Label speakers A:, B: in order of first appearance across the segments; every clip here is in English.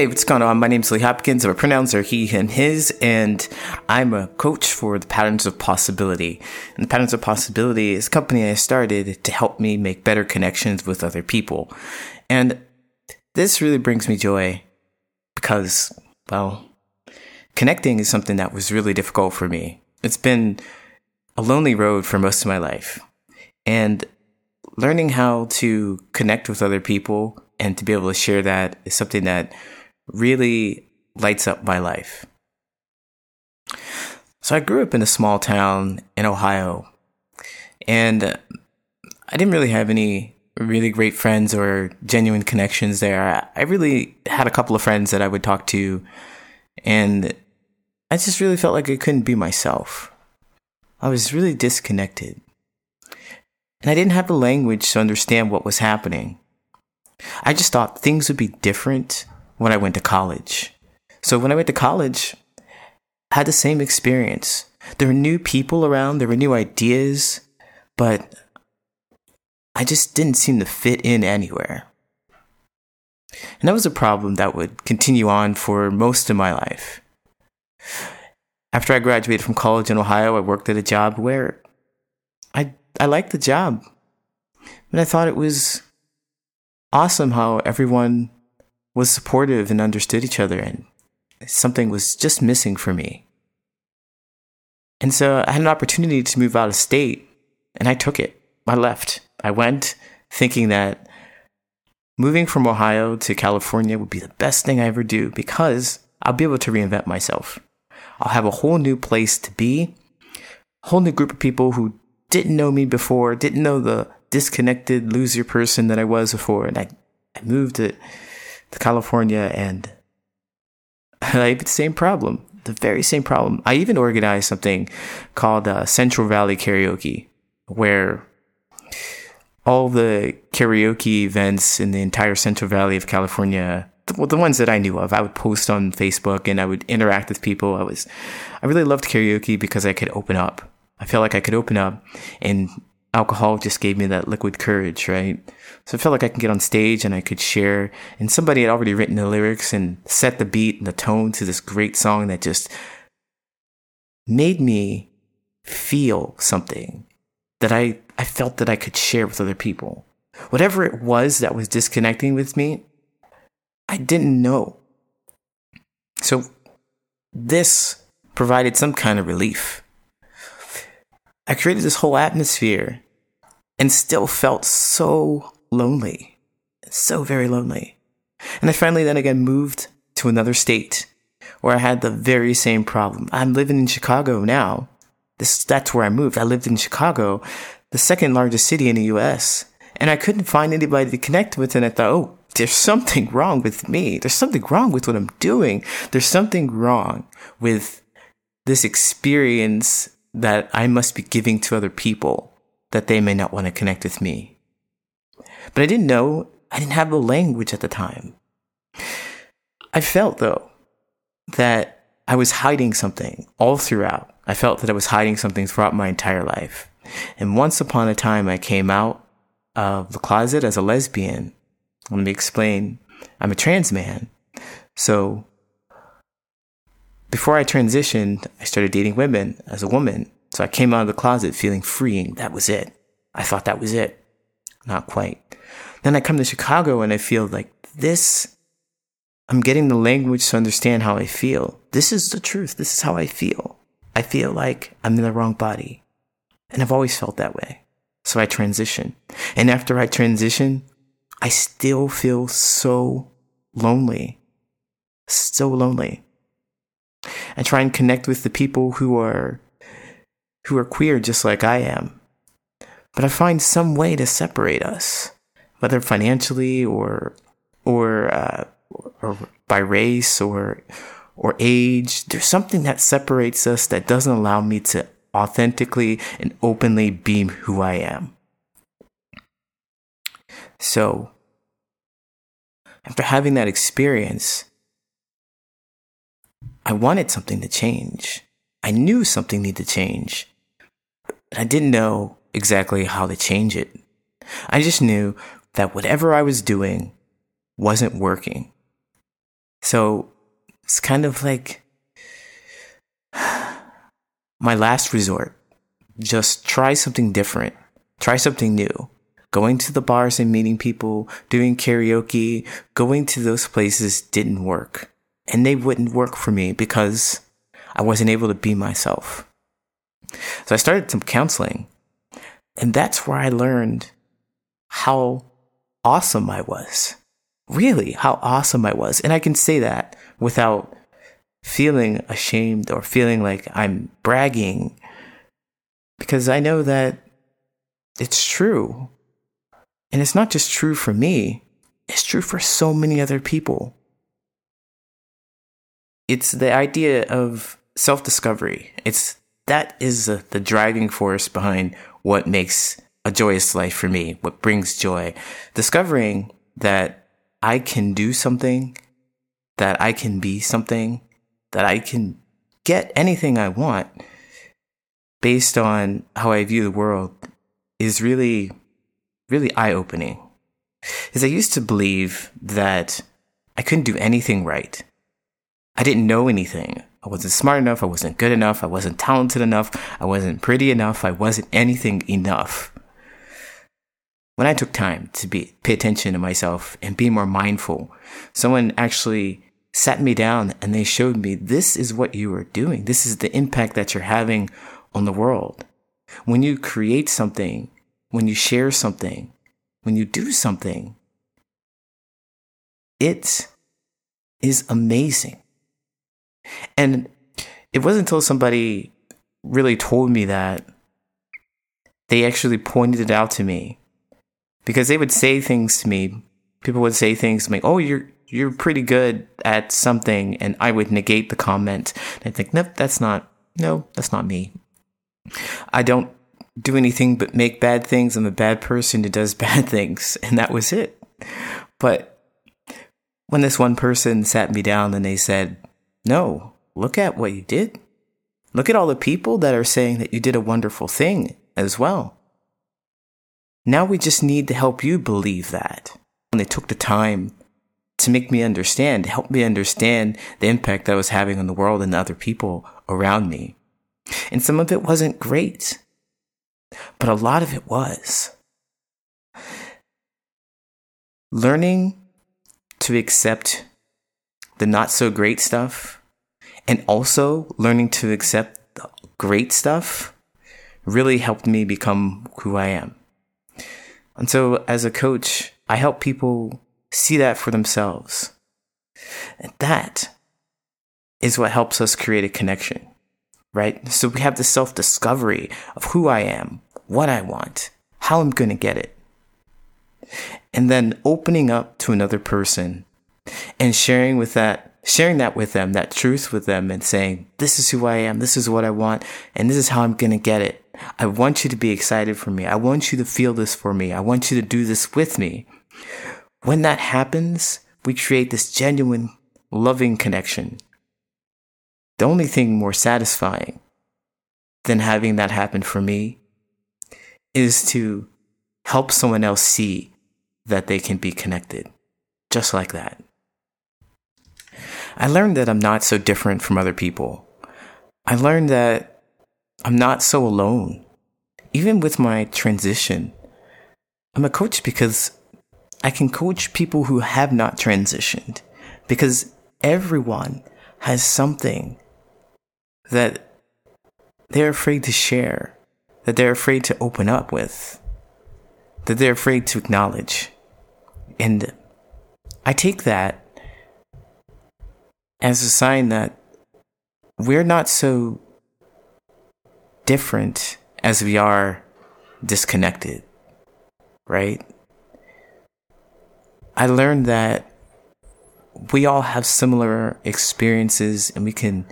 A: Hey, what's going on? My name is Lee Hopkins. My pronouns are he, him, his, and I'm a coach for the Patterns of Possibility. And the Patterns of Possibility is a company I started to help me make better connections with other people. And this really brings me joy because, well, connecting is something that was really difficult for me. It's been a lonely road for most of my life. And learning how to connect with other people and to be able to share that is something that really lights up my life. So I grew up in a small town in Ohio, and I didn't really have any really great friends or genuine connections there. I really had a couple of friends that I would talk to, and I just really felt like I couldn't be myself. I was really disconnected. And I didn't have the language to understand what was happening. I just thought things would be different when I went to college. So when I went to college, I had the same experience. There were new people around, there were new ideas, but I just didn't seem to fit in anywhere. And that was a problem that would continue on for most of my life. After I graduated from college in Ohio, I worked at a job where I I liked the job. And I thought it was awesome how everyone was supportive and understood each other and something was just missing for me. And so I had an opportunity to move out of state and I took it. I left. I went thinking that moving from Ohio to California would be the best thing I ever do because I'll be able to reinvent myself. I'll have a whole new place to be, a whole new group of people who didn't know me before, didn't know the disconnected loser person that I was before. And I, I moved to California and I the same problem, the very same problem. I even organized something called uh, Central Valley Karaoke, where all the karaoke events in the entire Central Valley of California, the, the ones that I knew of, I would post on Facebook and I would interact with people. I was, I really loved karaoke because I could open up. I felt like I could open up and alcohol just gave me that liquid courage, right? So I felt like I can get on stage and I could share. And somebody had already written the lyrics and set the beat and the tone to this great song that just made me feel something that I, I felt that I could share with other people. Whatever it was that was disconnecting with me, I didn't know. So this provided some kind of relief. I created this whole atmosphere and still felt so lonely, so very lonely. And I finally then again moved to another state where I had the very same problem. I'm living in Chicago now. This, that's where I moved. I lived in Chicago, the second largest city in the US. And I couldn't find anybody to connect with. And I thought, oh, there's something wrong with me. There's something wrong with what I'm doing. There's something wrong with this experience that I must be giving to other people that they may not want to connect with me. But I didn't know, I didn't have the language at the time. I felt though that I was hiding something all throughout. I felt that I was hiding something throughout my entire life. And once upon a time, I came out of the closet as a lesbian. Let me explain. I'm a trans man. So before I transitioned, I started dating women as a woman. So I came out of the closet feeling freeing. That was it. I thought that was it. Not quite. Then I come to Chicago and I feel like this, I'm getting the language to understand how I feel. This is the truth. This is how I feel. I feel like I'm in the wrong body. And I've always felt that way. So I transition. And after I transition, I still feel so lonely. So lonely. I try and connect with the people who are who are queer just like I am. But I find some way to separate us, whether financially or or uh, or by race or or age. There's something that separates us that doesn't allow me to authentically and openly be who I am. So, after having that experience, I wanted something to change. I knew something needed to change. But I didn't know exactly how to change it. I just knew that whatever I was doing wasn't working. So it's kind of like my last resort. Just try something different. Try something new. Going to the bars and meeting people, doing karaoke, going to those places didn't work. And they wouldn't work for me because I wasn't able to be myself. So I started some counseling. And that's where I learned how awesome I was. Really, how awesome I was. And I can say that without feeling ashamed or feeling like I'm bragging because I know that it's true. And it's not just true for me, it's true for so many other people. It's the idea of self discovery. It's that is the, the driving force behind what makes a joyous life for me, what brings joy. Discovering that I can do something, that I can be something, that I can get anything I want based on how I view the world is really, really eye opening. Is I used to believe that I couldn't do anything right. I didn't know anything. I wasn't smart enough. I wasn't good enough. I wasn't talented enough. I wasn't pretty enough. I wasn't anything enough. When I took time to be, pay attention to myself and be more mindful, someone actually sat me down and they showed me this is what you are doing. This is the impact that you're having on the world. When you create something, when you share something, when you do something, it is amazing. And it wasn't until somebody really told me that they actually pointed it out to me because they would say things to me. People would say things to me, "Oh, you're you're pretty good at something," and I would negate the comment. And I think, "Nope, that's not. No, that's not me. I don't do anything but make bad things. I'm a bad person who does bad things," and that was it. But when this one person sat me down and they said, "No, look at what you did. Look at all the people that are saying that you did a wonderful thing as well." Now we just need to help you believe that. And they took the time to make me understand, help me understand the impact that I was having on the world and the other people around me. And some of it wasn't great, but a lot of it was. Learning to accept the not so great stuff and also learning to accept the great stuff really helped me become who I am. And so as a coach, I help people see that for themselves. And that is what helps us create a connection, right? So we have the self discovery of who I am, what I want, how I'm going to get it. And then opening up to another person and sharing with that, sharing that with them, that truth with them and saying, this is who I am. This is what I want. And this is how I'm going to get it. I want you to be excited for me. I want you to feel this for me. I want you to do this with me. When that happens, we create this genuine, loving connection. The only thing more satisfying than having that happen for me is to help someone else see that they can be connected, just like that. I learned that I'm not so different from other people. I learned that I'm not so alone. Even with my transition, I'm a coach because I can coach people who have not transitioned because everyone has something that they're afraid to share, that they're afraid to open up with, that they're afraid to acknowledge. And I take that as a sign that we're not so different as we are disconnected, right? I learned that we all have similar experiences and we can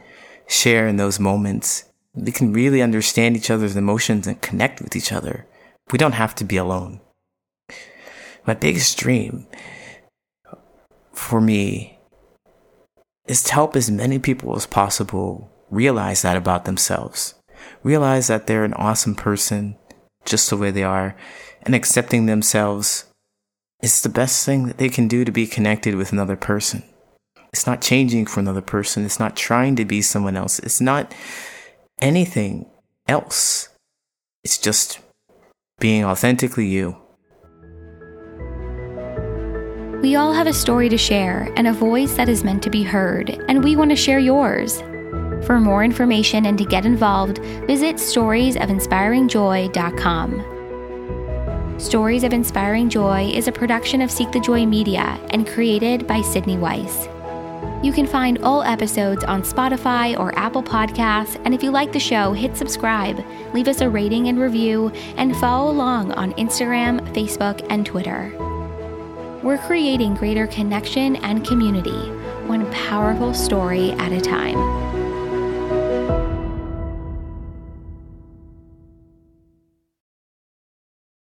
A: share in those moments. We can really understand each other's emotions and connect with each other. We don't have to be alone. My biggest dream for me is to help as many people as possible realize that about themselves realize that they're an awesome person just the way they are and accepting themselves is the best thing that they can do to be connected with another person. It's not changing for another person. It's not trying to be someone else. It's not anything else. It's just being authentically you.
B: We all have a story to share and a voice that is meant to be heard, and we want to share yours. For more information and to get involved, visit storiesofinspiringjoy.com. Stories of Inspiring Joy is a production of Seek the Joy Media and created by Sydney Weiss. You can find all episodes on Spotify or Apple Podcasts, and if you like the show, hit subscribe, leave us a rating and review, and follow along on Instagram, Facebook, and Twitter. We're creating greater connection and community, one powerful story at a time.